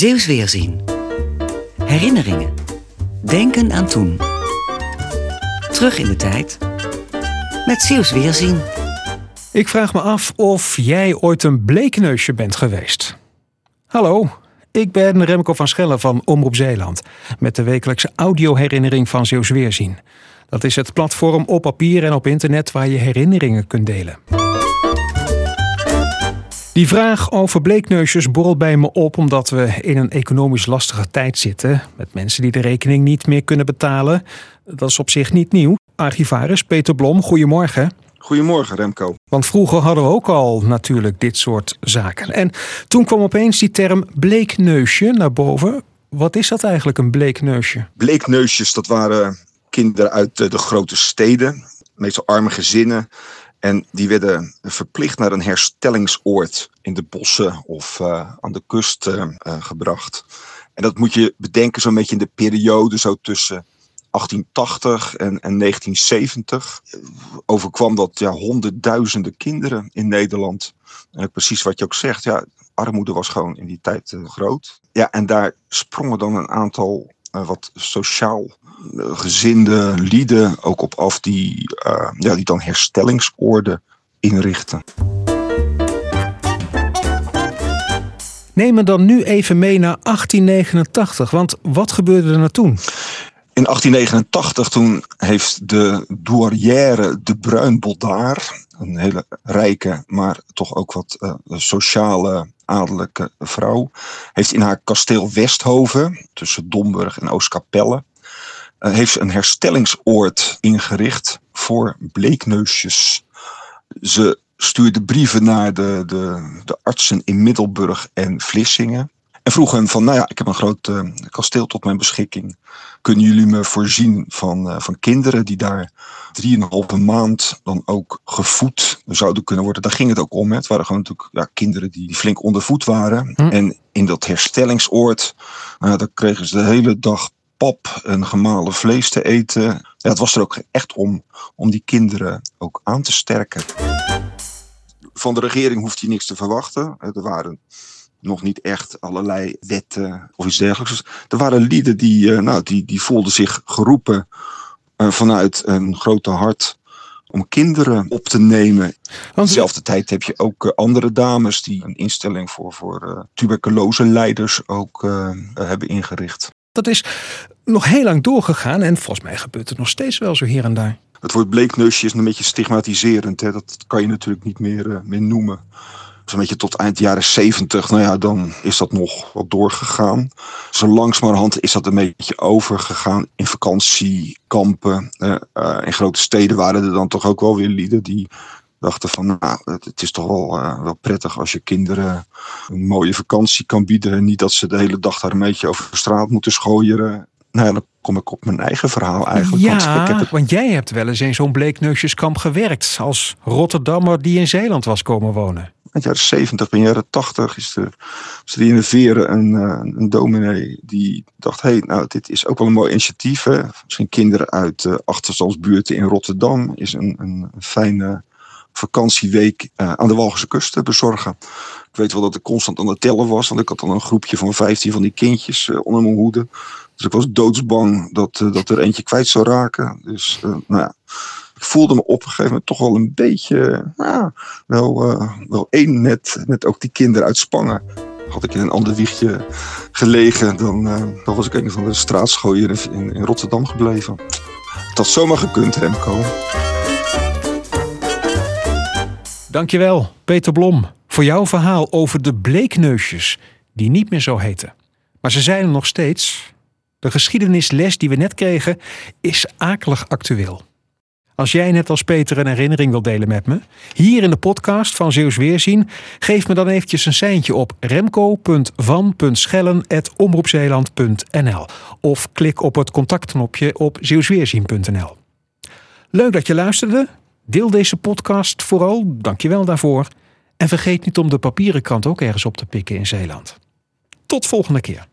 Zeeuws Weerzien. Herinneringen. Denken aan toen. Terug in de tijd. Met Zeeuws Weerzien. Ik vraag me af of jij ooit een bleekneusje bent geweest. Hallo, ik ben Remco van Schellen van Omroep Zeeland. Met de wekelijkse audioherinnering van Zeeuws Weerzien. Dat is het platform op papier en op internet waar je herinneringen kunt delen. Die vraag over bleekneusjes borrelt bij me op omdat we in een economisch lastige tijd zitten. Met mensen die de rekening niet meer kunnen betalen. Dat is op zich niet nieuw. Archivaris Peter Blom, goedemorgen. Goedemorgen Remco. Want vroeger hadden we ook al natuurlijk dit soort zaken. En toen kwam opeens die term bleekneusje naar boven. Wat is dat eigenlijk, een bleekneusje? Bleekneusjes, dat waren kinderen uit de grote steden. Meestal arme gezinnen en die werden verplicht naar een herstellingsoord in de bossen of uh, aan de kust uh, uh, gebracht. En dat moet je bedenken zo'n beetje in de periode zo tussen 1880 en, en 1970. Overkwam dat ja, honderdduizenden kinderen in Nederland. En precies wat je ook zegt, ja, armoede was gewoon in die tijd groot. Ja, en daar sprongen dan een aantal wat sociaal gezinde lieden ook op af die, uh, ja, die dan herstellingsoorden inrichten. Neem me dan nu even mee naar 1889, want wat gebeurde er nou toen? In 1889 toen heeft de douarière de Bruin-Boldaar, een hele rijke, maar toch ook wat uh, sociale adellijke vrouw, heeft in haar kasteel Westhoven, tussen Domburg en Oostkapelle, heeft ze een herstellingsoord ingericht voor bleekneusjes. Ze stuurde brieven naar de, de, de artsen in Middelburg en Vlissingen. En vroeg hen van, nou ja, ik heb een groot uh, kasteel tot mijn beschikking. Kunnen jullie me voorzien van, uh, van kinderen die daar drieënhalve maand dan ook gevoed zouden kunnen worden? Daar ging het ook om. Hè. Het waren gewoon natuurlijk ja, kinderen die flink ondervoed waren. Hm. En in dat herstellingsoord, uh, daar kregen ze de hele dag pap en gemalen vlees te eten. Ja, het was er ook echt om, om die kinderen ook aan te sterken. Van de regering hoeft je niks te verwachten. Er waren nog niet echt allerlei wetten of iets dergelijks. Er waren lieden die, nou, die, die voelden zich geroepen vanuit een grote hart om kinderen op te nemen. Want... Dezelfde tijd heb je ook andere dames die een instelling voor, voor uh, tuberculose leiders ook uh, hebben ingericht. Dat is nog heel lang doorgegaan en volgens mij gebeurt het nog steeds wel zo hier en daar. Het woord bleekneusje is een beetje stigmatiserend. Hè? Dat kan je natuurlijk niet meer, meer noemen. Zo'n beetje tot eind jaren zeventig, nou ja, dan is dat nog wat doorgegaan. Zo langzamerhand is dat een beetje overgegaan in vakantiekampen. Uh, uh, in grote steden waren er dan toch ook wel weer lieden die dachten van, nou, het is toch wel, uh, wel prettig als je kinderen een mooie vakantie kan bieden. En niet dat ze de hele dag daar een beetje over de straat moeten schooieren. Nou ja, dan kom ik op mijn eigen verhaal eigenlijk. Ja, want, ik heb het... want jij hebt wel eens in zo'n bleekneusjeskamp gewerkt. Als Rotterdammer die in Zeeland was komen wonen. In de jaren 70, in de jaren 80 is er, is er in de Veren een, een dominee die dacht: hé, hey, nou, dit is ook wel een mooi initiatief. Hè? Misschien kinderen uit achterstandsbuurten in Rotterdam is een, een fijne vakantieweek uh, aan de Walgense kust bezorgen. Ik weet wel dat ik constant aan het tellen was, want ik had dan een groepje van 15 van die kindjes uh, onder mijn hoede. Dus ik was doodsbang dat, uh, dat er eentje kwijt zou raken. Dus nou ja, ik voelde me op een gegeven moment toch wel een beetje, nou, wel, wel één net, net ook die kinderen uit Spangen. Had ik in een ander wiegje gelegen, dan, dan was ik een van de straatschooier in, in Rotterdam gebleven. Het had zomaar gekund, Remco. Dankjewel, Peter Blom, voor jouw verhaal over de bleekneusjes, die niet meer zo heten. Maar ze zijn er nog steeds. De geschiedenisles die we net kregen is akelig actueel. Als jij net als Peter een herinnering wilt delen met me, hier in de podcast van Zeeuws Weerzien, geef me dan eventjes een seintje op remco.van.schellen.omroepzeeland.nl of klik op het contactknopje op zeeuwsweerzien.nl. Leuk dat je luisterde. Deel deze podcast vooral, dankjewel daarvoor. En vergeet niet om de papieren krant ook ergens op te pikken in Zeeland. Tot volgende keer.